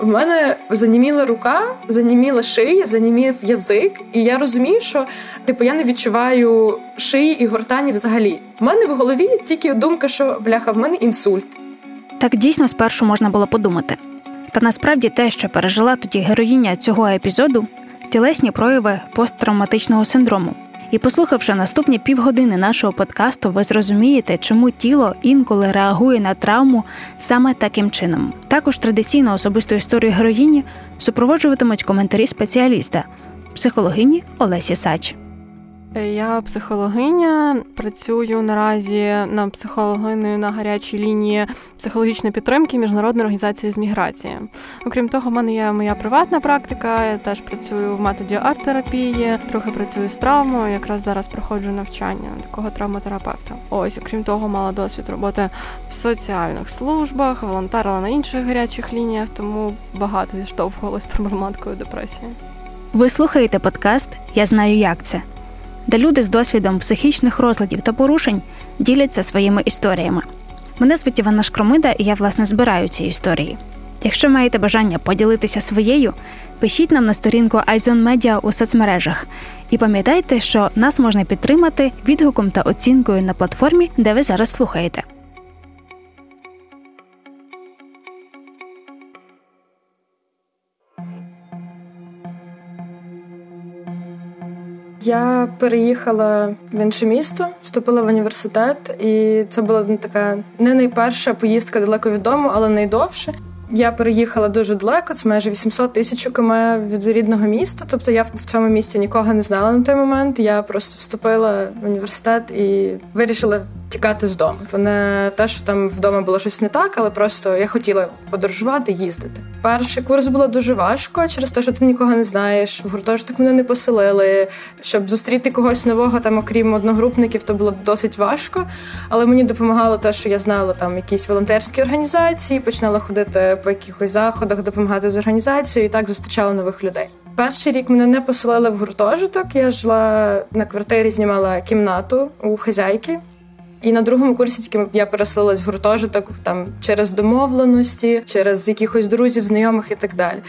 в мене заніміла рука, заніміла шия, занімів язик, і я розумію, що типу я не відчуваю шиї і гортані взагалі. В мене в голові тільки думка, що бляха, в мене інсульт. Так дійсно спершу можна було подумати. Та насправді те, що пережила тоді героїня цього епізоду, тілесні прояви посттравматичного синдрому. І послухавши наступні півгодини нашого подкасту, ви зрозумієте, чому тіло інколи реагує на травму саме таким чином. Також традиційно особисту історію героїні супроводжуватимуть коментарі спеціаліста, психологині Олесі Сач. Я психологиня, працюю наразі на психологиною на гарячій лінії психологічної підтримки міжнародної організації з міграції. Окрім того, в мене є моя приватна практика. Я теж працюю в методі арт-терапії, трохи працюю з травмою. Якраз зараз проходжу навчання такого травматерапевта. Ось, окрім того, мала досвід роботи в соціальних службах, волонтерила на інших гарячих лініях, тому багато зіштовхувалась проблематикою депресії. Ви слухаєте подкаст Я знаю, як це де люди з досвідом психічних розладів та порушень діляться своїми історіями. Мене звуть Івана Шкромида, і я власне збираю ці історії. Якщо маєте бажання поділитися своєю, пишіть нам на сторінку Айзон Медіа у соцмережах. І пам'ятайте, що нас можна підтримати відгуком та оцінкою на платформі, де ви зараз слухаєте. Я переїхала в інше місто, вступила в університет, і це була така не найперша поїздка далеко від дому, але найдовше. Я переїхала дуже далеко, це майже 800 тисяч км від рідного міста. Тобто я в цьому місці нікого не знала на той момент. Я просто вступила в університет і вирішила тікати з дому. Не те, що там вдома було щось не так, але просто я хотіла подорожувати, їздити. Перший курс було дуже важко через те, що ти нікого не знаєш. В гуртожиток мене не поселили. Щоб зустріти когось нового, там, окрім одногрупників, то було досить важко. Але мені допомагало те, що я знала там якісь волонтерські організації, починала ходити по якихось заходах, допомагати з організацією і так зустрічала нових людей. Перший рік мене не поселили в гуртожиток. Я жила на квартирі, знімала кімнату у хазяйки. І на другому курсі тільки я переселилась в гуртожиток там через домовленості, через якихось друзів, знайомих і так далі.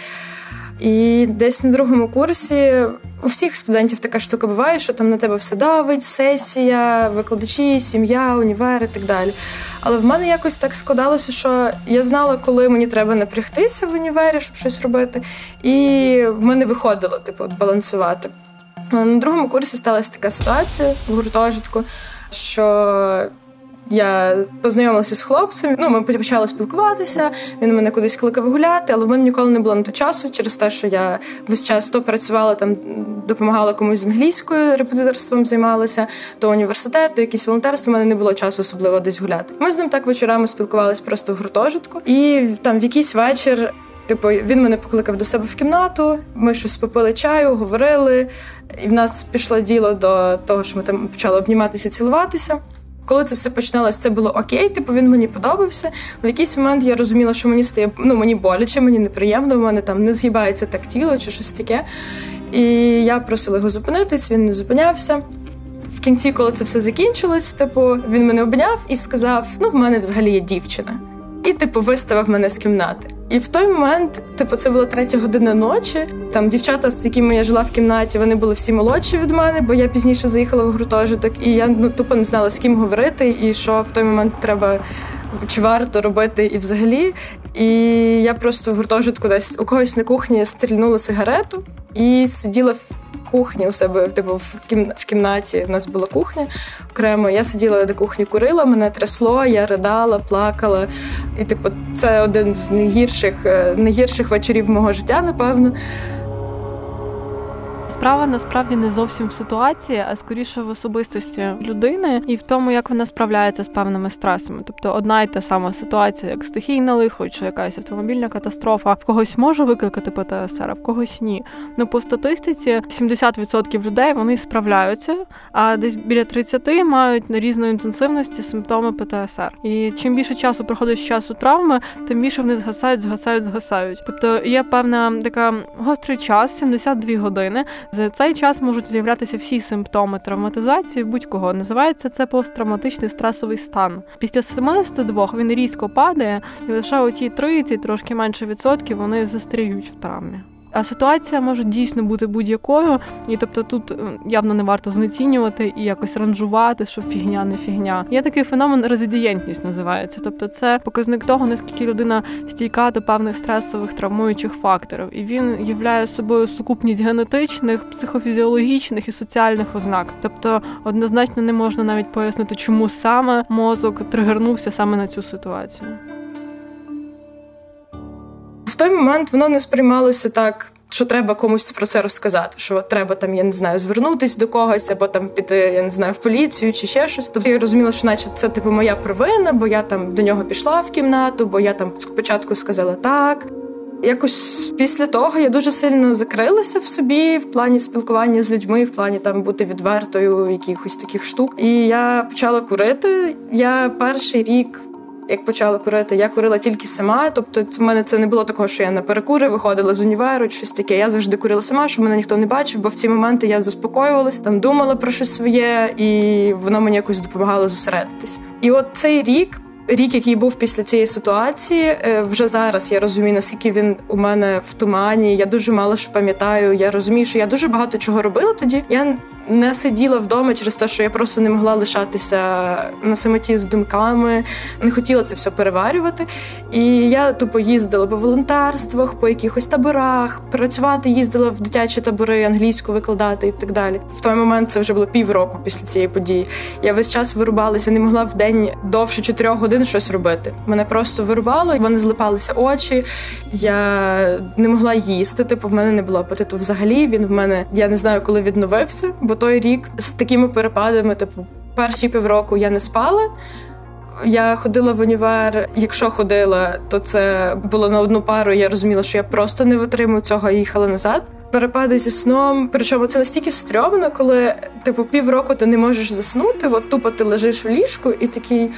І десь на другому курсі у всіх студентів така штука буває, що там на тебе все давить, сесія, викладачі, сім'я, універ і так далі. Але в мене якось так складалося, що я знала, коли мені треба напрягтися в універі, щоб щось робити, і в мене виходило типу, балансувати. На другому курсі сталася така ситуація в гуртожитку що я познайомилася з хлопцем. Ну, ми почали спілкуватися. Він мене кудись кликав гуляти, але в мене ніколи не було на то часу через те, що я весь час то працювала там, допомагала комусь з англійською, репетиторством займалася, то університет, то якісь волонтерство. У мене не було часу особливо десь гуляти. Ми з ним так вечорами спілкувалися просто в гуртожитку, і там в якийсь вечір. Типу, він мене покликав до себе в кімнату. Ми щось попили чаю, говорили, і в нас пішло діло до того, що ми там почали обніматися, цілуватися. Коли це все починалось, це було окей, типу він мені подобався. В якийсь момент я розуміла, що мені стає ну мені боляче, мені неприємно, в мене там не згибається так тіло чи щось таке. І я просила його зупинитись, він не зупинявся. В кінці, коли це все закінчилось, типу він мене обняв і сказав: Ну, в мене взагалі є дівчина і типу виставив мене з кімнати. І в той момент, типу, це була третя година ночі. Там дівчата, з якими я жила в кімнаті, вони були всі молодші від мене, бо я пізніше заїхала в гуртожиток, і я ну тупо не знала з ким говорити, і що в той момент треба чи варто робити і взагалі. І я просто в гуртожитку десь у когось на кухні стрільнула сигарету і сиділа кухні у себе, типу, в кім... в кімнаті. У нас була кухня окремо. Я сиділа на кухні, курила, мене трясло, я ридала, плакала. І, типу, це один з найгірших, е, найгірших вечорів мого життя, напевно. Справа насправді не зовсім в ситуації, а скоріше в особистості людини і в тому, як вона справляється з певними стресами. Тобто одна й та сама ситуація, як стихійне лихо, чи якась автомобільна катастрофа, в когось може викликати ПТСР, а в когось ні. Ну по статистиці 70% людей вони справляються, а десь біля 30% мають на різної інтенсивності симптоми ПТСР. І чим більше часу проходить з часу травми, тим більше вони згасають, згасають, згасають. Тобто є певна така гострий час, 72 години За цей час можуть з'являтися всі симптоми травматизації будь-кого. Називається це посттравматичний стресовий стан. Після 72 він різко падає, і лише у ті 30, трошки менше відсотків, вони застріють в травмі. А ситуація може дійсно бути будь-якою, і тобто тут явно не варто знецінювати і якось ранжувати, що фігня, не фігня. Є такий феномен резидієнтність називається. Тобто, це показник того, наскільки людина стійка до певних стресових травмуючих факторів, і він являє собою сукупність генетичних, психофізіологічних і соціальних ознак. Тобто, однозначно не можна навіть пояснити, чому саме мозок тригернувся саме на цю ситуацію той момент воно не сприймалося так. Що треба комусь про це розказати, що треба там, я не знаю, звернутись до когось, або там піти, я не знаю, в поліцію чи ще щось. Тобто я розуміла, що наче це типу моя провина, бо я там до нього пішла в кімнату, бо я там спочатку сказала так. Якось після того я дуже сильно закрилася в собі в плані спілкування з людьми, в плані там бути відвертою, якихось таких штук. І я почала курити. Я перший рік як почала курити, я курила тільки сама. Тобто, в мене це не було такого, що я на перекури виходила з універу, щось таке. Я завжди курила сама, щоб мене ніхто не бачив, бо в ці моменти я заспокоювалася, там думала про щось своє, і воно мені якось допомагало зосередитись. І от цей рік. Рік, який був після цієї ситуації, е, вже зараз я розумію, наскільки він у мене в тумані. Я дуже мало що пам'ятаю. Я розумію, що я дуже багато чого робила тоді. Я не сиділа вдома через те, що я просто не могла лишатися на самоті з думками, не хотіла це все переварювати. І я тупо їздила по волонтерствах, по якихось таборах, працювати їздила в дитячі табори, англійську викладати і так далі. В той момент це вже було півроку після цієї події. Я весь час вирубалася, не могла в день довше чотирьох годин щось робити. Мене просто вирубало, в мене злипалися очі. Я не могла їсти. Типу, в мене не було апетиту взагалі. Він в мене я не знаю, коли відновився бо той рік з такими перепадами, типу, перші півроку я не спала. Я ходила в універ. Якщо ходила, то це було на одну пару. Я розуміла, що я просто не витримую цього і їхала назад. Перепади зі сном. Причому це настільки стрьомно, коли типу півроку ти не можеш заснути. От тупо ти лежиш в ліжку і такий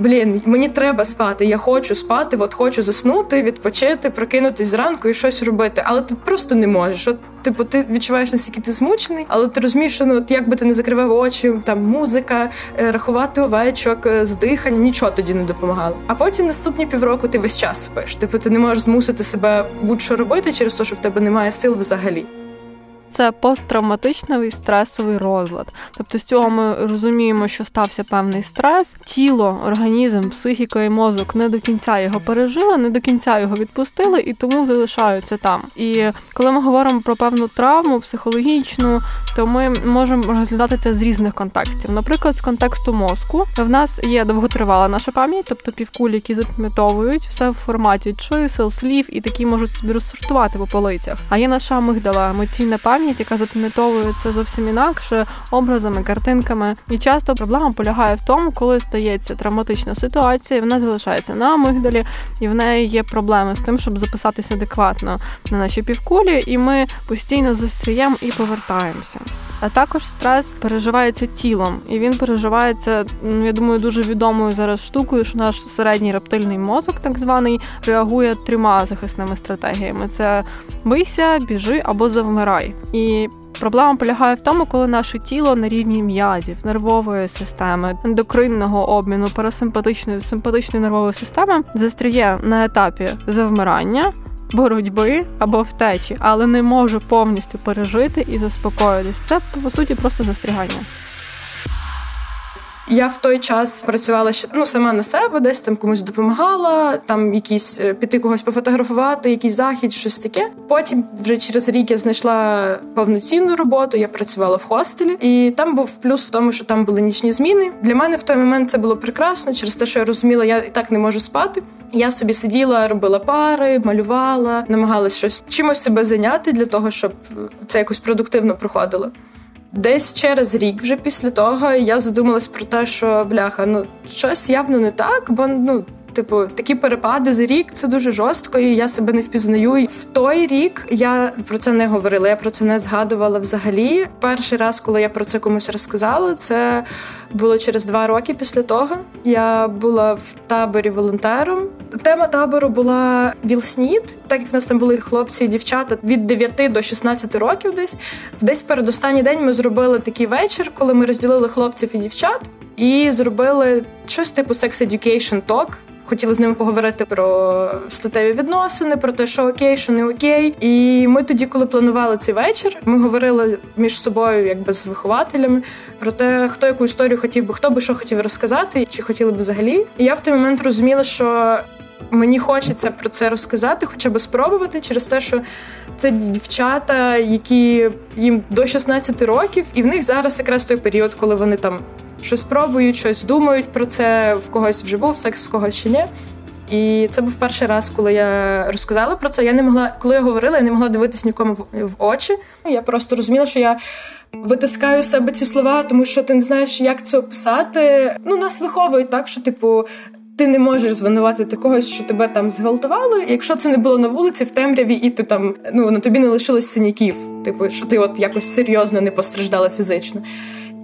блін, мені треба спати, я хочу спати, от хочу заснути, відпочити, прокинутись зранку і щось робити. Але ти просто не можеш. От, типу, ти відчуваєш, наскільки ти змучений, але ти розумієш, що ну от як ти не закривав очі, там музика, е, рахувати овечок е, з диханням, нічого тоді не допомагало. А потім наступні півроку ти весь час спиш. Типу, ти не можеш змусити себе будь-що робити через те, що в тебе немає сил взагалі це посттравматичний стресовий розлад. Тобто з цього ми розуміємо, що стався певний стрес, тіло, організм, психіка і мозок не до кінця його пережили, не до кінця його відпустили і тому залишаються там. І коли ми говоримо про певну травму психологічну, то ми можемо розглядати це з різних контекстів. Наприклад, з контексту мозку в нас є довготривала наша пам'ять, тобто півкулі, які запам'ятовують все в форматі чисел, слів і такі можуть собі розсортувати по полицях. А є наша амигдала, емоційна пам'ять пам'ять, яка запам'ятовується зовсім інакше образами, картинками. І часто проблема полягає в тому, коли стається травматична ситуація, і вона залишається на амигдалі, і в неї є проблеми з тим, щоб записатися адекватно на наші півкулі, і ми постійно застріємо і повертаємося. А також стрес переживається тілом, і він переживається, я думаю, дуже відомою зараз штукою, що наш середній рептильний мозок, так званий, реагує трьома захисними стратегіями: це бийся, біжи або завмирай. І проблема полягає в тому, коли наше тіло на рівні м'язів, нервової системи, ендокринного обміну, парасимпатичної симпатичної нервової системи застріє на етапі завмирання боротьби або втечі, але не можу повністю пережити і заспокоїтись. Це по суті просто застрягання. Я в той час працювала ще ну сама на себе, десь там комусь допомагала, там якісь е, піти когось пофотографувати, якийсь захід, щось таке. Потім вже через рік я знайшла повноцінну роботу. Я працювала в хостелі, і там був плюс в тому, що там були нічні зміни. Для мене в той момент це було прекрасно, через те, що я розуміла, я і так не можу спати. Я собі сиділа, робила пари, малювала, намагалась щось чимось себе зайняти для того, щоб це якось продуктивно проходило. Десь через рік, вже після того, я задумалась про те, що бляха, ну щось явно не так, бо ну Типу, такі перепади за рік це дуже жорстко, і я себе не впізнаю. В той рік я про це не говорила. Я про це не згадувала взагалі. Перший раз, коли я про це комусь розказала, це було через два роки після того. Я була в таборі волонтером. Тема табору була Вілснід, так як в нас там були хлопці і дівчата від 9 до 16 років, десь десь перед останній день ми зробили такий вечір, коли ми розділили хлопців і дівчат, і зробили щось типу Education Talk хотіли з ними поговорити про статеві відносини, про те, що окей, що не окей. І ми тоді, коли планували цей вечір, ми говорили між собою, якби з вихователями, про те, хто яку історію хотів би, хто би що хотів розказати, чи хотіли б взагалі. І я в той момент розуміла, що. Мені хочеться про це розказати, хоча б спробувати через те, що це дівчата, які їм до 16 років, і в них зараз якраз той період, коли вони там щось пробують, щось думають про це, в когось вже був секс, в когось ще ні. І це був перший раз, коли я розказала про це. Я не могла, коли я говорила, я не могла дивитись нікому в, в очі. Я просто розуміла, що я витискаю себе ці слова, тому що ти не знаєш, як це описати. Ну, нас виховують так, що, типу, ти не можеш звинуватити когось, що тебе там зґвалтували. Якщо це не було на вулиці, в темряві, і ти там ну на тобі не лишилось синяків, типу, що ти от якось серйозно не постраждала фізично.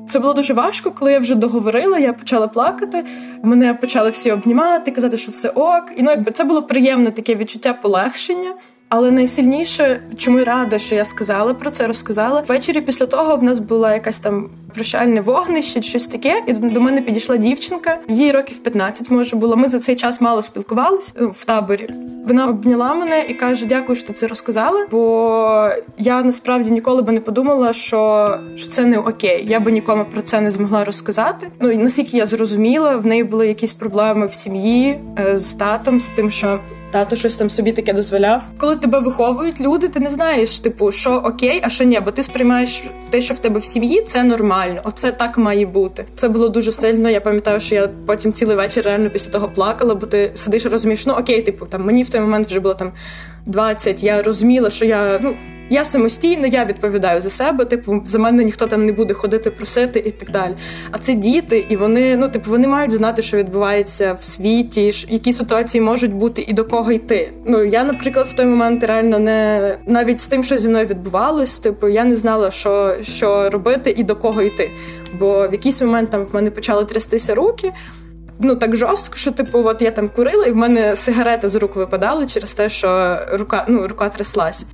Це було дуже важко, коли я вже договорила, я почала плакати. Мене почали всі обнімати, казати, що все ок. І ну, якби це було приємне таке відчуття полегшення. Але найсильніше, чому я рада, що я сказала про це, розказала ввечері. Після того в нас була якась там прощальне вогнище, щось таке. І до мене підійшла дівчинка. Їй років 15, може було. Ми за цей час мало спілкувалися ну, в таборі. Вона обняла мене і каже: Дякую, що це розказала. Бо я насправді ніколи би не подумала, що що це не окей. Я би нікому про це не змогла розказати. Ну і наскільки я зрозуміла, в неї були якісь проблеми в сім'ї е, з татом, з тим, що тато щось там собі таке дозволяв. Коли тебе виховують люди, ти не знаєш, типу, що окей, а що ні, бо ти сприймаєш те, що в тебе в сім'ї, це нормально. Оце так має бути. Це було дуже сильно. Я пам'ятаю, що я потім цілий вечір реально після того плакала, бо ти сидиш і розумієш, ну окей, типу, там мені в той момент вже було там 20, Я розуміла, що я ну. Я самостійно, я відповідаю за себе. Типу, за мене ніхто там не буде ходити просити і так далі. А це діти, і вони ну типу вони мають знати, що відбувається в світі, які ситуації можуть бути і до кого йти. Ну я, наприклад, в той момент реально не навіть з тим, що зі мною відбувалось, типу я не знала, що що робити і до кого йти. Бо в якийсь момент там в мене почали трястися руки. Ну так жорстко, що типу, от я там курила, і в мене сигарети з рук випадали через те, що рука ну рука тряслась.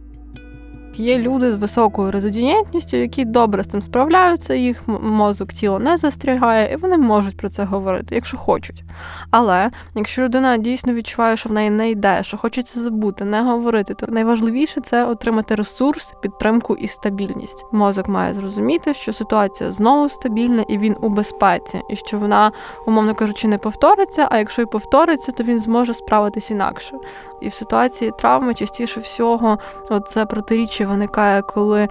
Є люди з високою резидієнтністю, які добре з цим справляються, їх мозок тіло не застрягає, і вони можуть про це говорити, якщо хочуть. Але якщо людина дійсно відчуває, що в неї не йде, що хочеться забути, не говорити, то найважливіше це отримати ресурс, підтримку і стабільність. Мозок має зрозуміти, що ситуація знову стабільна і він у безпеці, і що вона, умовно кажучи, не повториться. А якщо й повториться, то він зможе справитись інакше. І в ситуації травми частіше всього це протиріччя виникає, коли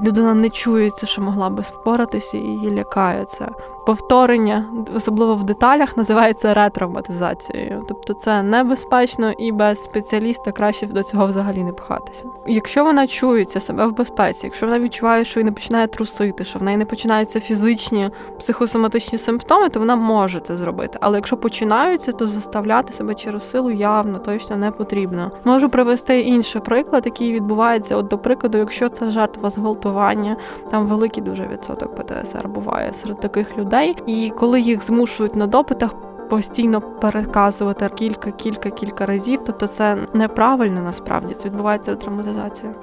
людина не чується, що могла би споратися, і її лякається повторення, особливо в деталях, називається ретравматизацією. Тобто це небезпечно і без спеціаліста краще до цього взагалі не пхатися. Якщо вона чується себе в безпеці, якщо вона відчуває, що її не починає трусити, що в неї не починаються фізичні психосоматичні симптоми, то вона може це зробити. Але якщо починаються, то заставляти себе через силу явно точно не потрібно. Можу привести інший приклад, який відбувається. От, до прикладу, якщо це жертва зґвалтування, там великий дуже відсоток ПТСР буває серед таких людей і коли їх змушують на допитах. Постійно переказувати кілька, кілька, кілька разів, тобто це неправильно насправді це відбувається ретравматизація.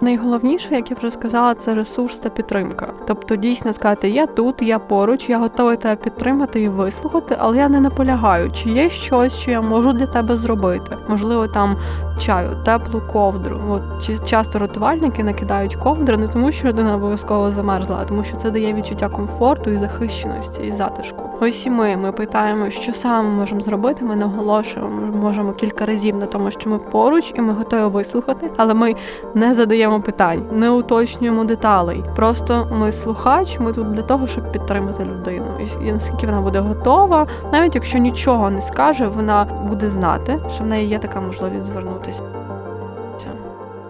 Найголовніше, як я вже сказала, це ресурс та підтримка. Тобто, дійсно сказати, я тут, я поруч, я готовий тебе підтримати і вислухати, але я не наполягаю, чи є щось, що я можу для тебе зробити. Можливо, там чаю, теплу ковдру. От часто рятувальники накидають ковдри не тому, що людина обов'язково замерзла, а тому, що це дає відчуття комфорту і захищеності і затишку. Ось і ми. Ми питаємо, що саме можемо зробити. Ми наголошуємо, ми можемо кілька разів на тому, що ми поруч, і ми готові вислухати, але ми не задаємо питань, не уточнюємо деталей. Просто ми слухач, ми тут для того, щоб підтримати людину. І наскільки вона буде готова, навіть якщо нічого не скаже, вона буде знати, що в неї є така можливість звернутися. І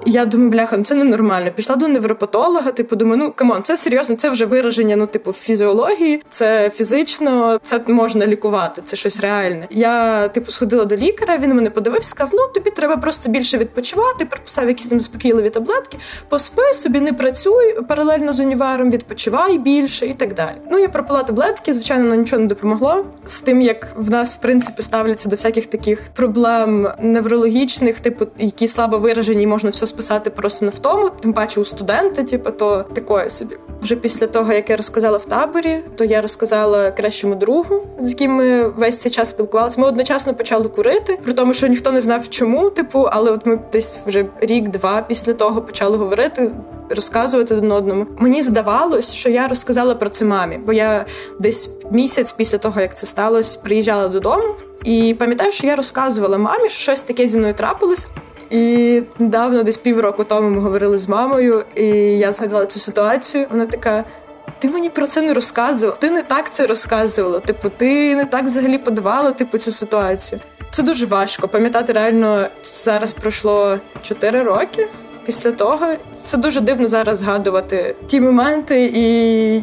я думаю, бляха, ну це ненормально. Пішла до невропатолога, типу, думаю, ну come on, це серйозно, це вже вираження, ну, типу, фізіології, це фізично, це можна лікувати, це щось реальне. Я, типу, сходила до лікаря, він мене подивився, сказав, ну тобі треба просто більше відпочивати, прописав якісь там заспокійливі таблетки, поспи собі, не працюй паралельно з універом, відпочивай більше і так далі. Ну, я пропила таблетки, звичайно, нічого не допомогло. З тим, як в нас, в принципі, ставляться до всяких таких проблем неврологічних, типу, які слабо виражені, і можна все списати просто на втому, тим паче у студента, типу, то такое собі. Вже після того, як я розказала в таборі, то я розказала кращому другу, з яким ми весь цей час спілкувалися. Ми одночасно почали курити, при тому, що ніхто не знав, чому, типу, але от ми десь вже рік-два після того почали говорити. Розказувати один одному. Мені здавалось, що я розказала про це мамі, бо я десь місяць після того, як це сталося, приїжджала додому і пам'ятаю, що я розказувала мамі, що щось таке зі мною трапилось. І недавно, десь півроку тому, ми говорили з мамою, і я згадала цю ситуацію. Вона така: ти мені про це не розказувала, ти не так це розказувала. Типу, ти не так взагалі подавала типу, цю ситуацію. Це дуже важко. Пам'ятати реально зараз пройшло 4 роки. Після того це дуже дивно зараз згадувати ті моменти, і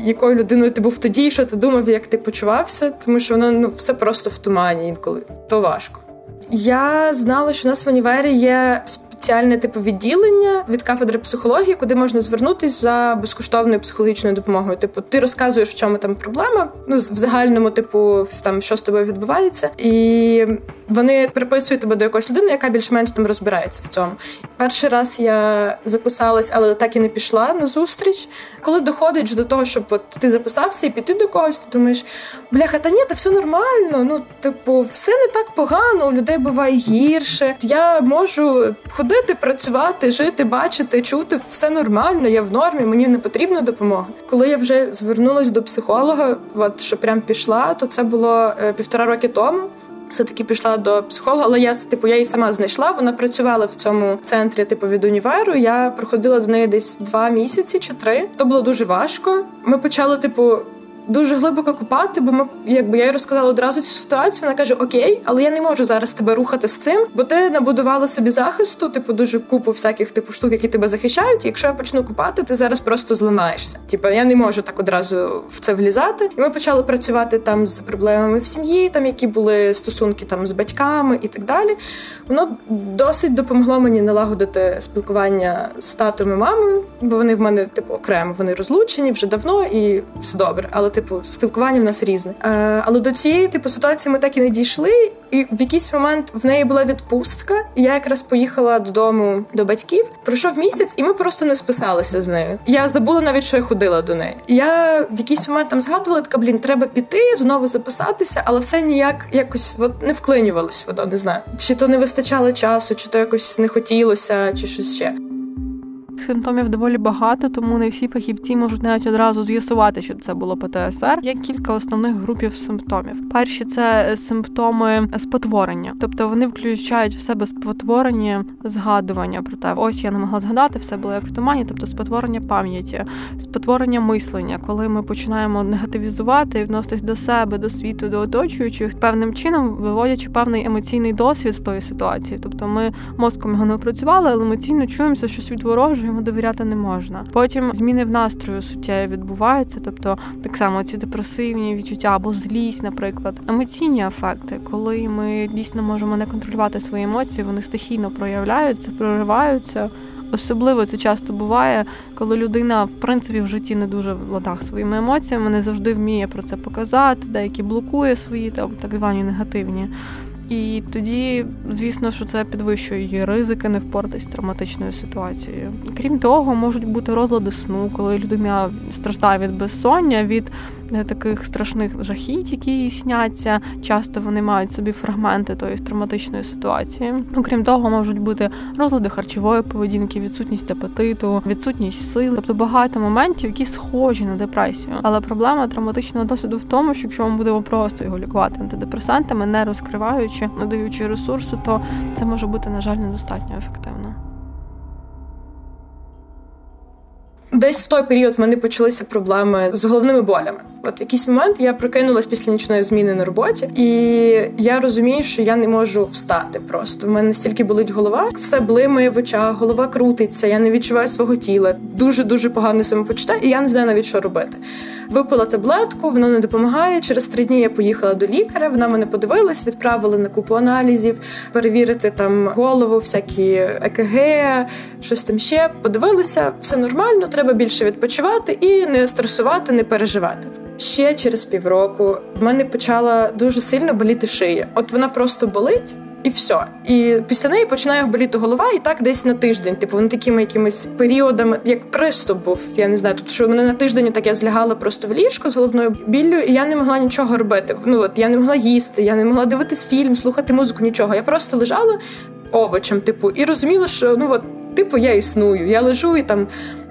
якою людиною ти був тоді, що ти думав, як ти почувався, тому що воно ну все просто в тумані інколи то важко. Я знала, що у нас в універі є спеціальне типу відділення від кафедри психології, куди можна звернутися за безкоштовною психологічною допомогою. Типу, ти розказуєш, в чому там проблема, ну в загальному, типу, там що з тобою відбувається, і вони приписують тебе до якоїсь людини, яка більш-менш там розбирається в цьому. Перший раз я записалась, але так і не пішла на зустріч. Коли доходиш до того, щоб от ти записався і піти до когось, ти думаєш, бляха, та ні, та все нормально. Ну, типу, все не так погано, у людей буває гірше. Я можу ходити, працювати, жити, бачити, чути, все нормально, я в нормі, мені не потрібна допомога. Коли я вже звернулася до психолога, от що прям пішла, то це було е, півтора роки тому все-таки пішла до психолога, але я типу, я її сама знайшла. Вона працювала в цьому центрі, типу від універу. Я проходила до неї десь два місяці чи три. То було дуже важко. Ми почали, типу, дуже глибоко купати, бо ми, якби я їй розказала одразу цю ситуацію. Вона каже: Окей, але я не можу зараз тебе рухати з цим, бо ти набудувала собі захисту, типу дуже купу всяких типу штук, які тебе захищають. І якщо я почну купати, ти зараз просто зламаєшся. Типу, я не можу так одразу в це влізати. І ми почали працювати там з проблемами в сім'ї, там які були стосунки там з батьками і так далі. Воно досить допомогло мені налагодити спілкування з татом і мамою, бо вони в мене типу окремо вони розлучені вже давно, і все добре. Але типу, спілкування в нас різне. Е, Але до цієї типу ситуації ми так і не дійшли. І в якийсь момент в неї була відпустка, і я якраз поїхала додому до батьків. Пройшов місяць, і ми просто не списалися з нею. Я забула навіть, що я ходила до неї. Я в якийсь момент там згадувала, така блін, треба піти, знову записатися, але все ніяк якось от не вклинювалось воно, не знаю. Чи то не вистачало часу, чи то якось не хотілося, чи щось ще. Симптомів доволі багато, тому не всі фахівці можуть навіть одразу з'ясувати, щоб це було ПТСР. Є кілька основних групів симптомів. Перші це симптоми спотворення, тобто вони включають в себе спотворення, згадування про те, ось я не могла згадати, все було як в тумані, тобто спотворення пам'яті, спотворення мислення, коли ми починаємо негативізувати і вноситись до себе, до світу, до оточуючих, певним чином виводячи певний емоційний досвід з тої ситуації. Тобто ми мозком його не опрацювали, але емоційно чуємося, що світ ворожий йому довіряти не можна. Потім зміни в настрою суттєві відбуваються, тобто так само ці депресивні відчуття або злість, наприклад, емоційні ефекти, коли ми дійсно можемо не контролювати свої емоції, вони стихійно проявляються, прориваються. Особливо це часто буває, коли людина в принципі в житті не дуже в ладах своїми емоціями, не завжди вміє про це показати, деякі блокує свої там так звані негативні і тоді, звісно, що це підвищує її ризики не впоратись травматичною ситуацією. Крім того, можуть бути розлади сну, коли людина страждає від безсоння, від таких страшних жахіть, які сняться. Часто вони мають собі фрагменти тої травматичної ситуації. Окрім того, можуть бути розлади харчової поведінки, відсутність апетиту, відсутність сил, тобто багато моментів, які схожі на депресію. Але проблема травматичного досвіду в тому, що якщо ми будемо просто його лікувати антидепресантами, не розкриваючи надаючи, ресурсу, то це може бути, на жаль, недостатньо ефективно. Десь в той період в мене почалися проблеми з головними болями. От в якийсь момент я прокинулась після нічної зміни на роботі, і я розумію, що я не можу встати. Просто в мене стільки болить голова, все блимає в очах, голова крутиться. Я не відчуваю свого тіла. Дуже дуже погане самопочуття, і я не знаю навіть що робити. Випила таблетку, воно не допомагає. Через три дні я поїхала до лікаря. Вона мене подивилась, відправила на купу аналізів, перевірити там голову, всякі ЕКГ, щось там ще. Подивилися, все нормально, треба більше відпочивати і не стресувати, не переживати. Ще через півроку в мене почала дуже сильно боліти шия. От вона просто болить. І все. І після неї починає боліти голова, і так десь на тиждень. Типу вони такими якимись періодами, як приступ був. Я не знаю, тут що мене на тиждень так я злягала просто в ліжко з головною біллю, і я не могла нічого робити. Ну от я не могла їсти, я не могла дивитись фільм, слухати музику, нічого. Я просто лежала овочем, типу, і розуміла, що ну от, типу, я існую. Я лежу і там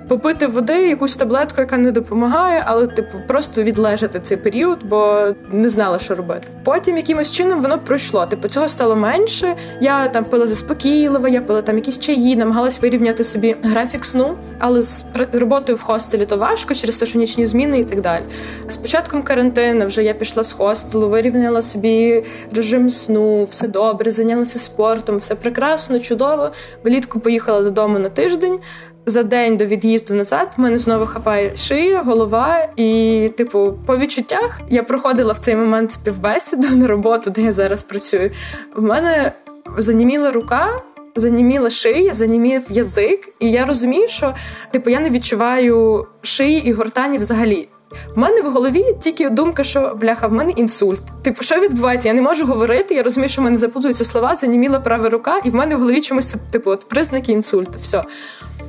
попити води, якусь таблетку, яка не допомагає, але типу просто відлежати цей період, бо не знала, що робити. Потім якимось чином воно пройшло. Типу цього стало менше. Я там пила заспокійливо, я пила там якісь чаї, намагалась вирівняти собі графік сну, але з роботою в хостелі то важко через те, що нічні зміни і так далі. З початком карантину вже я пішла з хостелу, вирівняла собі режим сну, все добре, зайнялася спортом, все прекрасно, чудово. Влітку поїхала додому на тиждень за день до від'їзду назад в мене знову хапає шия, голова, і, типу, по відчуттях я проходила в цей момент співбесіду на роботу, де я зараз працюю. В мене заніміла рука. Заніміла шия, занімів язик, і я розумію, що типу я не відчуваю шиї і гортані взагалі. В мене в голові тільки думка, що бляха, в мене інсульт. Типу, що відбувається? Я не можу говорити. Я розумію, що в мене заплутуються слова, заніміла права рука, і в мене в голові чомусь типу от признаки інсульту. Все.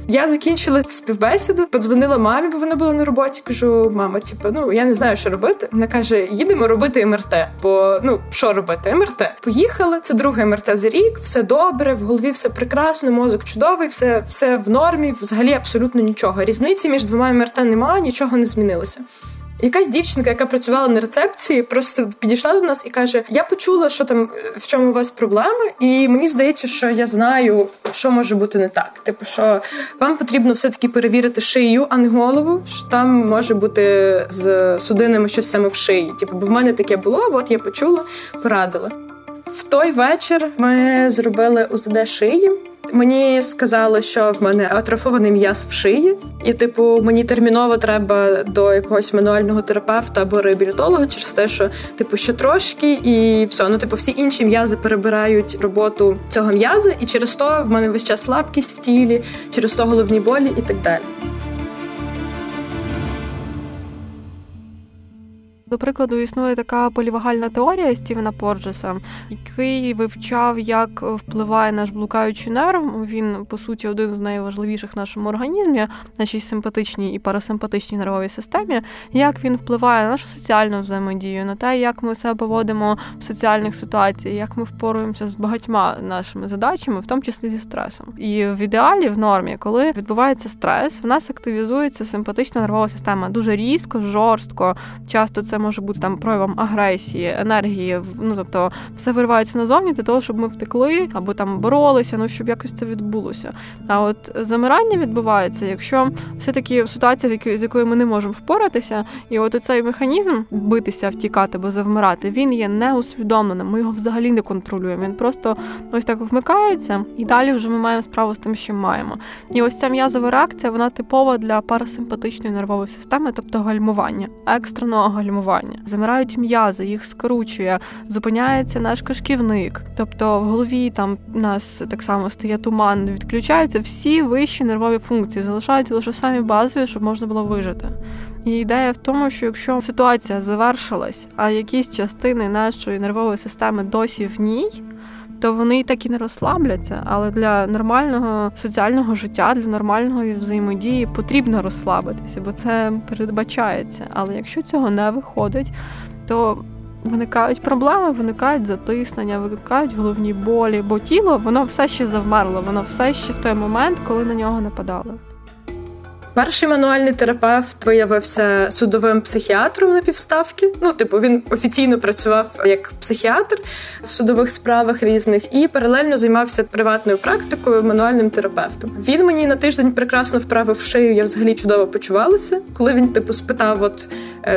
Я закінчила співбесіду, подзвонила мамі, бо вона була на роботі. Кажу, мама, типу, ну я не знаю, що робити. Вона каже: їдемо робити МРТ. Бо ну що робити? МРТ. Поїхали. Це друге МРТ за рік, все добре, в голові все прекрасно, мозок чудовий, все все в нормі, взагалі абсолютно нічого. Різниці між двома МРТ немає, нічого не змінилося. Якась дівчинка, яка працювала на рецепції, просто підійшла до нас і каже: Я почула, що там в чому у вас проблеми, і мені здається, що я знаю, що може бути не так. Типу, що вам потрібно все-таки перевірити шию, а не голову. що Там може бути з судинами щось саме в шиї. Типу, бо в мене таке було, от я почула, порадила. В той вечір ми зробили УЗД шиї. Мені сказали, що в мене атрофований м'яз в шиї, і, типу, мені терміново треба до якогось мануального терапевта або реабілітолога через те, що типу ще трошки, і все. Ну, типу, всі інші м'язи перебирають роботу цього м'яза, і через то в мене весь час слабкість в тілі, через то головні болі і так далі. До прикладу, існує така полівагальна теорія Стівена Порджеса, який вивчав, як впливає наш блукаючий нерв. Він, по суті, один з найважливіших в нашому організмі, нашій симпатичній і парасимпатичній нервовій системі, як він впливає на нашу соціальну взаємодію, на те, як ми себе поводимо в соціальних ситуаціях, як ми впоруємося з багатьма нашими задачами, в тому числі зі стресом. І в ідеалі, в нормі, коли відбувається стрес, в нас активізується симпатична нервова система дуже різко, жорстко. Часто це може бути там проявом агресії, енергії. Ну тобто, все виривається назовні для того, щоб ми втекли або там боролися, ну щоб якось це відбулося. А от замирання відбувається, якщо все-таки ситуація, з якою ми не можемо впоратися, і от цей механізм битися, втікати або завмирати, він є неусвідомленим. Ми його взагалі не контролюємо. Він просто ось так вмикається, і далі вже ми маємо справу з тим, що маємо. І ось ця м'язова реакція, вона типова для парасимпатичної нервової системи, тобто гальмування, екстреного гальмування харчування, замирають м'язи, їх скручує, зупиняється наш кишківник. Тобто в голові там нас так само стає туман, відключаються всі вищі нервові функції, залишаються лише самі базові, щоб можна було вижити. І ідея в тому, що якщо ситуація завершилась, а якісь частини нашої нервової системи досі в ній то вони так і не розслабляться. Але для нормального соціального життя, для нормальної взаємодії потрібно розслабитися, бо це передбачається. Але якщо цього не виходить, то виникають проблеми, виникають затиснення, виникають головні болі, бо тіло воно все ще завмерло, воно все ще в той момент, коли на нього нападали. Перший мануальний терапевт виявився судовим психіатром на півставки. Ну, типу, він офіційно працював як психіатр в судових справах різних і паралельно займався приватною практикою, мануальним терапевтом. Він мені на тиждень прекрасно вправив шию. Я взагалі чудово почувалася. Коли він типу спитав, от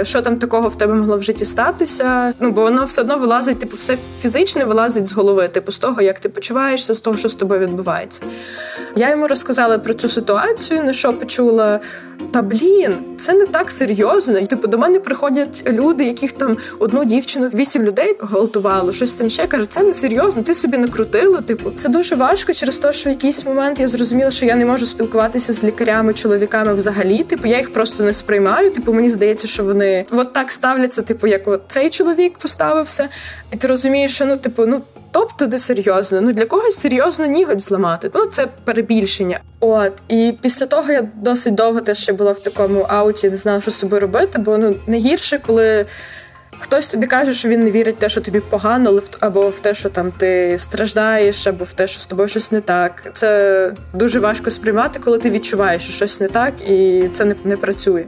що там такого в тебе могло в житті статися. Ну бо воно все одно вилазить, типу, все фізичне вилазить з голови, типу, з того, як ти почуваєшся, з того, що з тобою відбувається. Я йому розказала про цю ситуацію, на що почула. Та блін, це не так серйозно. Типу до мене приходять люди, яких там одну дівчину вісім людей гвалтувало, щось там ще каже, це не серйозно. Ти собі накрутила. Типу, це дуже важко через те, що в якийсь момент я зрозуміла, що я не можу спілкуватися з лікарями, чоловіками взагалі. Типу, я їх просто не сприймаю. Типу, мені здається, що вони от так ставляться. Типу, як от цей чоловік поставився, і ти розумієш, що ну, типу, ну. Тобто де серйозно, ну для когось серйозно ніготь зламати. Ну це перебільшення. От і після того я досить довго теж ще була в такому ауті, не знала, що з собою робити, бо ну не гірше, коли. Хтось тобі каже, що він не вірить в те, що тобі погано, або в те, що там ти страждаєш, або в те, що з тобою щось не так. Це дуже важко сприймати, коли ти відчуваєш, що щось не так, і це не, не працює.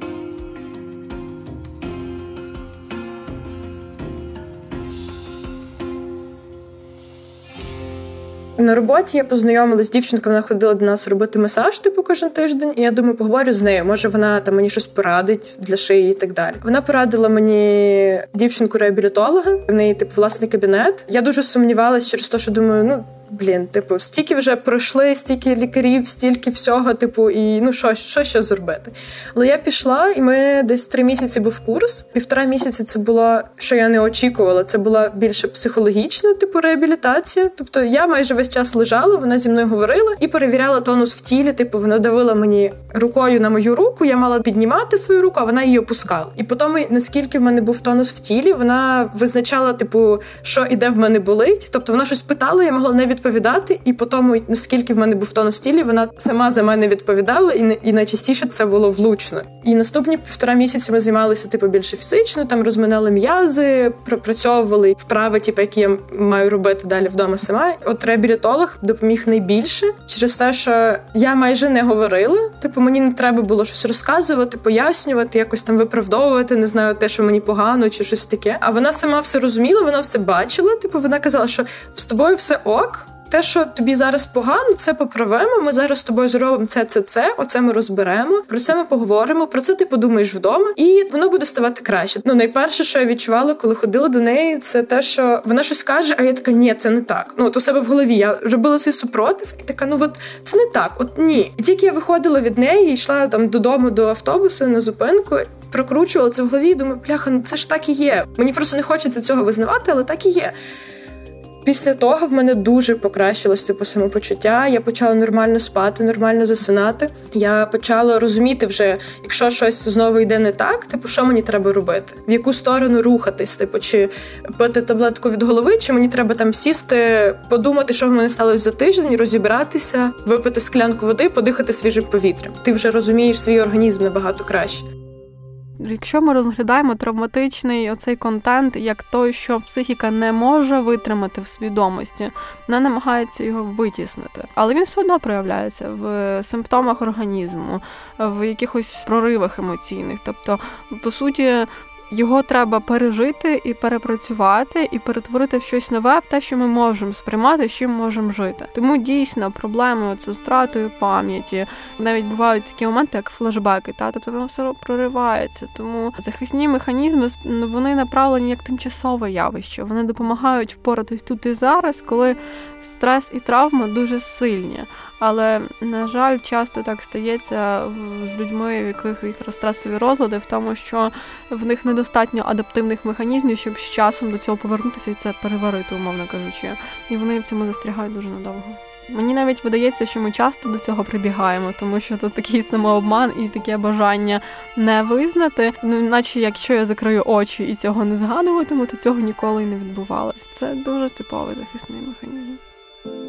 На роботі я познайомилася з дівчинкою, вона ходила до нас робити масаж, типу кожен тиждень. І я думаю, поговорю з нею. Може, вона там мені щось порадить для шиї і так далі. Вона порадила мені дівчинку-реабілітолога. В неї типу власний кабінет. Я дуже сумнівалася через те, що думаю, ну блін, типу, стільки вже пройшли, стільки лікарів, стільки всього, типу, і ну що що ще зробити. Але я пішла, і ми десь три місяці був курс. Півтора місяці це було, що я не очікувала. Це була більше психологічна, типу, реабілітація. Тобто я майже весь час лежала, вона зі мною говорила і перевіряла тонус в тілі. Типу, вона давила мені рукою на мою руку. Я мала піднімати свою руку, а вона її опускала. І потім, наскільки в мене був тонус в тілі, вона визначала, типу, що іде в мене болить. Тобто вона щось питала, я могла не від відповідати, і по тому, наскільки в мене був тон у стілі, вона сама за мене відповідала, і і найчастіше це було влучно. І наступні півтора місяці ми займалися типу більше фізично, там розминали м'язи, пропрацьовували вправи, типу, які я маю робити далі вдома сама. От реабілітолог допоміг найбільше через те, що я майже не говорила. Типу, мені не треба було щось розказувати, пояснювати, якось там виправдовувати, не знаю, те, що мені погано, чи щось таке. А вона сама все розуміла, вона все бачила. Типу, вона казала, що з тобою все ок те, що тобі зараз погано, це поправимо. Ми зараз з тобою зробимо це, це, це. Оце ми розберемо. Про це ми поговоримо. Про це ти подумаєш вдома, і воно буде ставати краще. Ну найперше, що я відчувала, коли ходила до неї, це те, що вона щось каже, а я така, ні, це не так. Ну от у себе в голові я робила цей супротив, і така, ну от це не так. От ні. І тільки я виходила від неї, йшла там додому до автобусу на зупинку. Прокручувала це в голові, і думаю, пляха, ну це ж так і є. Мені просто не хочеться цього визнавати, але так і є. Після того в мене дуже покращилось типу самопочуття. Я почала нормально спати, нормально засинати. Я почала розуміти вже, якщо щось знову йде не так, типу, що мені треба робити, в яку сторону рухатись, типу, чи пити таблетку від голови, чи мені треба там сісти, подумати, що в мене сталося за тиждень, розібратися, випити склянку води, подихати свіжим повітрям. Ти вже розумієш свій організм набагато краще. Якщо ми розглядаємо травматичний оцей контент як той, що психіка не може витримати в свідомості, вона намагається його витіснити, але він все одно проявляється в симптомах організму, в якихось проривах емоційних. Тобто, по суті, його треба пережити і перепрацювати, і перетворити в щось нове, в те, що ми можемо сприймати, з чим можемо жити. Тому дійсно проблеми це з втратою пам'яті. Навіть бувають такі моменти, як флешбеки, та тобто воно все проривається. Тому захисні механізми вони направлені як тимчасове явище. Вони допомагають впоратись тут і зараз, коли стрес і травма дуже сильні. Але, на жаль, часто так стається з людьми, в яких стресові розлади, в тому, що в них недостатньо адаптивних механізмів, щоб з часом до цього повернутися і це переварити, умовно кажучи. І вони в цьому застрягають дуже надовго. Мені навіть видається, що ми часто до цього прибігаємо, тому що тут такий самообман і таке бажання не визнати. Ну, наче якщо я закрию очі і цього не згадуватиму, то цього ніколи не відбувалось. Це дуже типовий захисний механізм.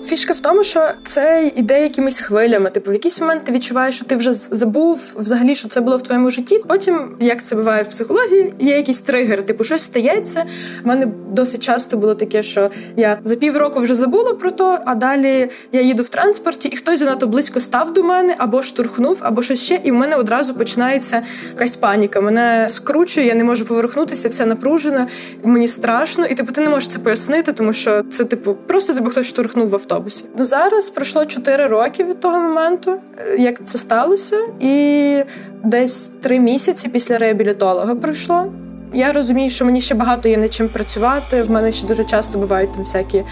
Фішка в тому, що це іде якимись хвилями. Типу, в якийсь момент ти відчуваєш, що ти вже забув взагалі, що це було в твоєму житті. Потім, як це буває в психології, є якийсь тригер, типу, щось стається. У мене досить часто було таке, що я за півроку вже забула про то, а далі я їду в транспорті, і хтось занадто близько став до мене, або штурхнув, або щось ще, і в мене одразу починається якась паніка. Мене скручує, я не можу повернутися, вся напружена, мені страшно, і типу ти не можеш це пояснити, тому що це типу просто тебе хтось штурхнув в автобусі. Ну зараз пройшло 4 роки від того моменту, е, як це сталося, і десь 3 місяці після реабілітолога пройшло. Я розумію, що мені ще багато є над чим працювати. В мене ще дуже часто бувають там всякі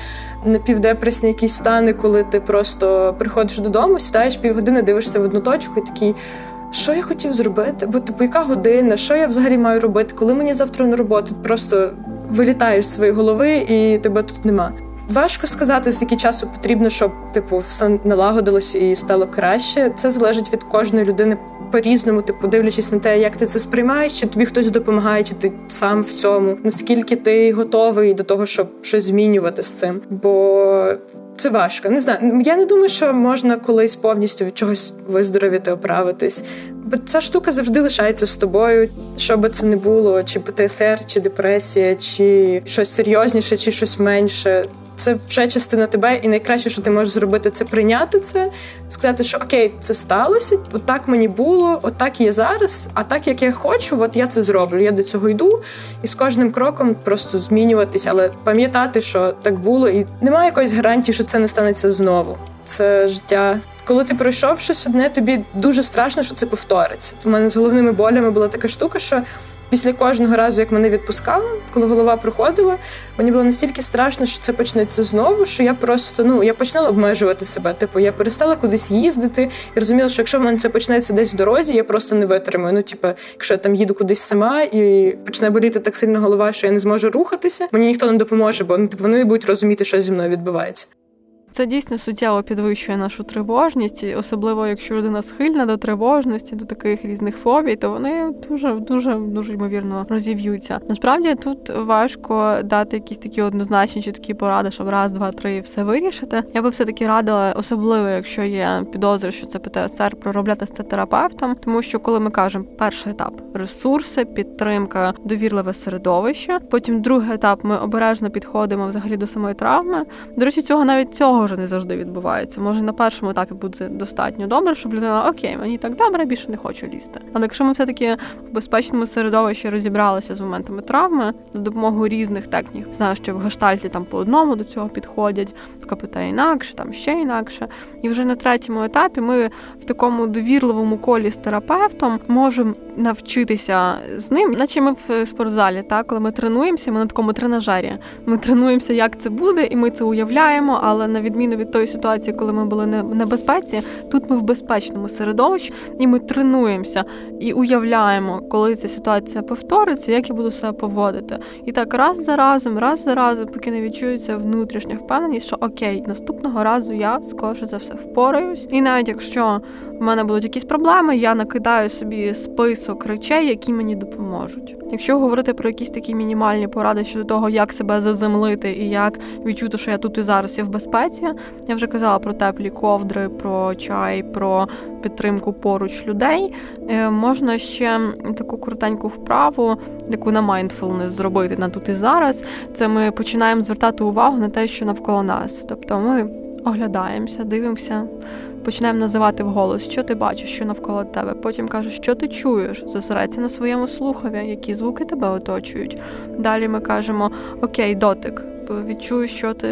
напівдепресні якісь стани, коли ти просто приходиш додому, сідаєш півгодини, дивишся в одну точку і такий. Що я хотів зробити? Бо типу, яка година, що я взагалі маю робити? Коли мені завтра на роботу просто вилітаєш з своєї голови і тебе тут нема. Важко сказати, скільки часу потрібно, щоб типу все налагодилось і стало краще. Це залежить від кожної людини по-різному, типу, дивлячись на те, як ти це сприймаєш, чи тобі хтось допомагає, чи ти сам в цьому, наскільки ти готовий до того, щоб щось змінювати з цим. Бо це важко. Не знаю. Я не думаю, що можна колись повністю від чогось виздоровіти, оправитись. Бо ця штука завжди лишається з тобою, що би це не було, чи ПТСР, чи депресія, чи щось серйозніше, чи щось менше це вже частина тебе, і найкраще, що ти можеш зробити, це прийняти це, сказати, що окей, це сталося, отак мені було, отак є зараз. А так як я хочу, от я це зроблю. Я до цього йду, і з кожним кроком просто змінюватися, але пам'ятати, що так було, і немає якоїсь гарантії, що це не станеться знову. Це життя. Коли ти пройшов щось одне, тобі дуже страшно, що це повториться. У мене з головними болями була така штука, що Після кожного разу, як мене відпускали, коли голова проходила, мені було настільки страшно, що це почнеться знову. Що я просто ну я почала обмежувати себе. Типу, я перестала кудись їздити і розуміла, що якщо в мене це почнеться десь в дорозі, я просто не витримаю. Ну, типу, якщо я там їду кудись сама і почне боліти так сильно голова, що я не зможу рухатися, мені ніхто не допоможе, бо ну, типу, вони будуть розуміти, що зі мною відбувається. Це дійсно суттєво підвищує нашу тривожність, особливо якщо людина схильна до тривожності, до таких різних фобій, то вони дуже дуже дуже ймовірно розів'ються. Насправді тут важко дати якісь такі однозначні чіткі поради, щоб раз, два, три все вирішити. Я би все таки радила, особливо якщо є підозри, що це ПТСР, проробляти з терапевтом, тому що коли ми кажемо перший етап ресурси, підтримка, довірливе середовище. Потім другий етап ми обережно підходимо взагалі до самої травми. До речі, цього навіть цього може не завжди відбувається. Може на першому етапі буде достатньо добре, щоб людина окей, мені так добре, більше не хочу лізти. Але якщо ми все таки в безпечному середовищі розібралися з моментами травми з допомогою різних технік, знаю, що в гештальті там по одному до цього підходять, в КПТ інакше, там ще інакше. І вже на третьому етапі ми в такому довірливому колі з терапевтом можемо навчитися з ним, наче ми в спортзалі, так коли ми тренуємося, ми на такому тренажері. Ми тренуємося, як це буде, і ми це уявляємо, але на відміну від тої ситуації, коли ми були в небезпеці, тут ми в безпечному середовищі, і ми тренуємося і уявляємо, коли ця ситуація повториться, як я буду себе поводити. І так раз за разом, раз за разом, поки не відчується внутрішня впевненість, що окей, наступного разу я скорше за все впораюсь. І навіть якщо в мене будуть якісь проблеми, я накидаю собі список речей, які мені допоможуть. Якщо говорити про якісь такі мінімальні поради щодо того, як себе заземлити і як відчути, що я тут і зараз є в безпеці, я вже казала про теплі ковдри, про чай, про підтримку поруч людей. Е, можна ще таку коротеньку вправу, яку на mindfulness зробити на тут і зараз. Це ми починаємо звертати увагу на те, що навколо нас. Тобто ми оглядаємося, дивимося починаємо називати вголос, що ти бачиш, що навколо тебе. Потім кажеш, що ти чуєш, зосередься на своєму слухові, які звуки тебе оточують. Далі ми кажемо Окей, дотик. Відчуй, що ти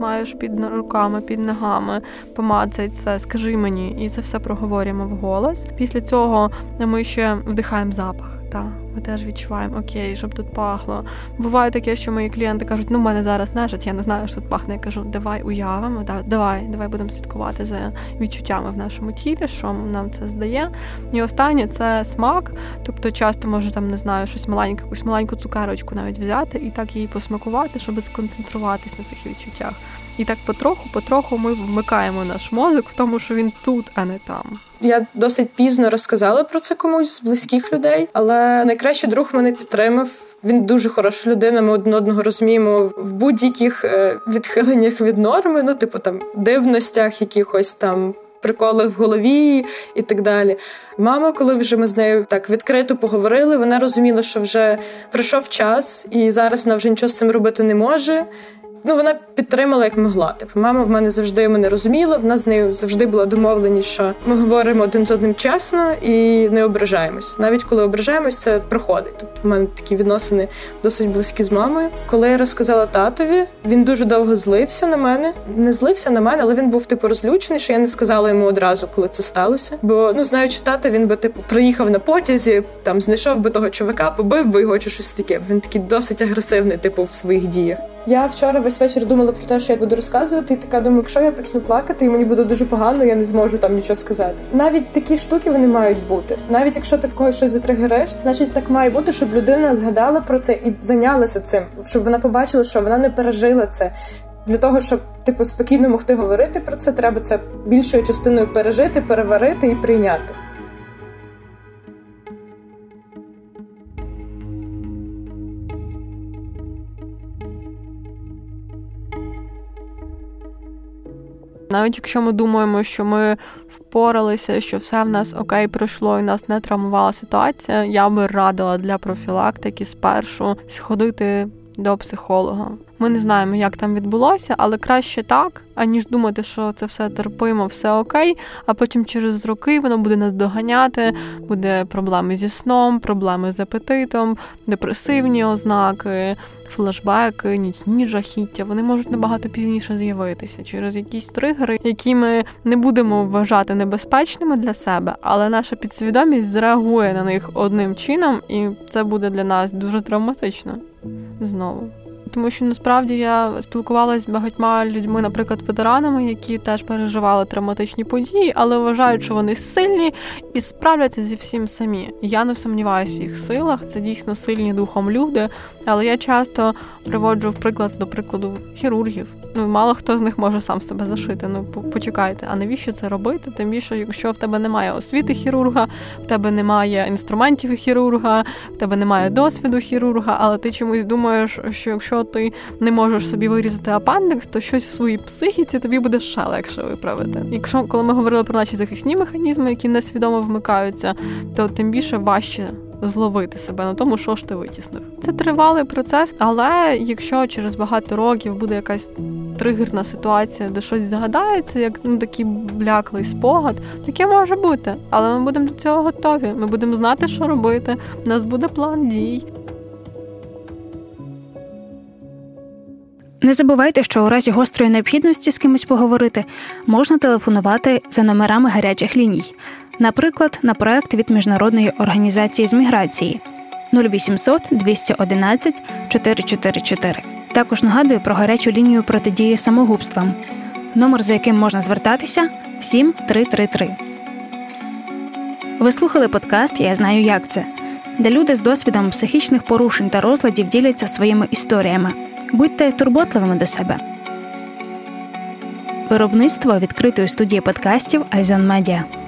маєш під руками, під ногами, помацай це, скажи мені, і це все проговорюємо вголос. Після цього ми ще вдихаємо запах. Та ми теж відчуваємо окей, щоб тут пахло. Буває таке, що мої клієнти кажуть, ну в мене зараз нежить, я не знаю, що тут пахне. Я кажу, давай уявимо, да, давай, давай будемо слідкувати за відчуттями в нашому тілі, що нам це здає. І останнє це смак. Тобто, часто може там не знаю, щось маленьке, якусь маленьку цукерочку навіть взяти і так її посмакувати, щоб сконцентруватись на цих відчуттях. І так потроху-потроху ми вмикаємо наш мозок в тому, що він тут, а не там. Я досить пізно розказала про це комусь з близьких людей, але найкращий друг мене підтримав Він дуже хороша людина. Ми один одного розуміємо в будь-яких е, відхиленнях від норми, ну, типу там дивностях, якихось там. Приколи в голові і так далі. Мама, коли вже ми з нею так відкрито поговорили, вона розуміла, що вже пройшов час, і зараз вона вже нічого з цим робити не може. Ну, вона підтримала як могла. Типу, мама в мене завжди мене розуміла. В нас з нею завжди була домовленість, що ми говоримо один з одним чесно і не ображаємось. Навіть коли ображаємось, це проходить. Тобто в мене такі відносини досить близькі з мамою. Коли я розказала татові, він дуже довго злився на мене. Не злився на мене, але він був типу розлючений, що я не сказала йому одразу, коли це сталося. Бо ну знаючи тата, він би типу приїхав на потязі, там знайшов би того чоловіка, побив би його чи щось таке. Він такий досить агресивний, типу, в своїх діях. Я вчора весь вечір думала про те, що я буду розказувати, і така думаю, якщо я почну плакати, і мені буде дуже погано, я не зможу там нічого сказати. Навіть такі штуки вони мають бути. Навіть якщо ти в когось щось затригериш, значить так має бути, щоб людина згадала про це і зайнялася цим, щоб вона побачила, що вона не пережила це. Для того щоб типу спокійно могти говорити про це, треба це більшою частиною пережити, переварити і прийняти. Навіть якщо ми думаємо, що ми впоралися, що все в нас окей пройшло і нас не травмувала ситуація, я би радила для профілактики спершу сходити до психолога. Ми не знаємо, як там відбулося, але краще так, аніж думати, що це все терпимо, все окей. А потім через роки воно буде нас доганяти, буде проблеми зі сном, проблеми з апетитом, депресивні ознаки, флешбеки, нічні жахіття. Вони можуть набагато пізніше з'явитися через якісь тригери, які ми не будемо вважати небезпечними для себе, але наша підсвідомість зреагує на них одним чином, і це буде для нас дуже травматично знову. Тому що насправді я спілкувалася з багатьма людьми, наприклад, ветеранами, які теж переживали травматичні події, але вважають, що вони сильні і справляться зі всім самі. Я не сумніваюся в їх силах, це дійсно сильні духом люди. Але я часто приводжу в приклад до прикладу хірургів. Ну, мало хто з них може сам себе зашити. Ну, почекайте, а навіщо це робити? Тим більше, якщо в тебе немає освіти хірурга, в тебе немає інструментів хірурга, в тебе немає досвіду хірурга, але ти чомусь думаєш, що якщо ти не можеш собі вирізати апандекс, то щось в своїй психіці тобі буде ще легше виправити. Якщо коли ми говорили про наші захисні механізми, які несвідомо вмикаються, то тим більше важче зловити себе на тому, що ж ти витіснив. Це тривалий процес, але якщо через багато років буде якась тригерна ситуація, де щось згадається, як ну такий бляклий спогад, таке може бути. Але ми будемо до цього готові. Ми будемо знати, що робити. У нас буде план дій. Не забувайте, що у разі гострої необхідності з кимось поговорити можна телефонувати за номерами гарячих ліній наприклад, на проект від міжнародної організації з міграції 0800 211 444. Також нагадую про гарячу лінію протидії самогубствам, номер за яким можна звертатися 7333. Ви слухали подкаст Я знаю, як це, де люди з досвідом психічних порушень та розладів діляться своїми історіями. Будьте турботливими до себе. Виробництво відкритої студії подкастів Айзон Медіа.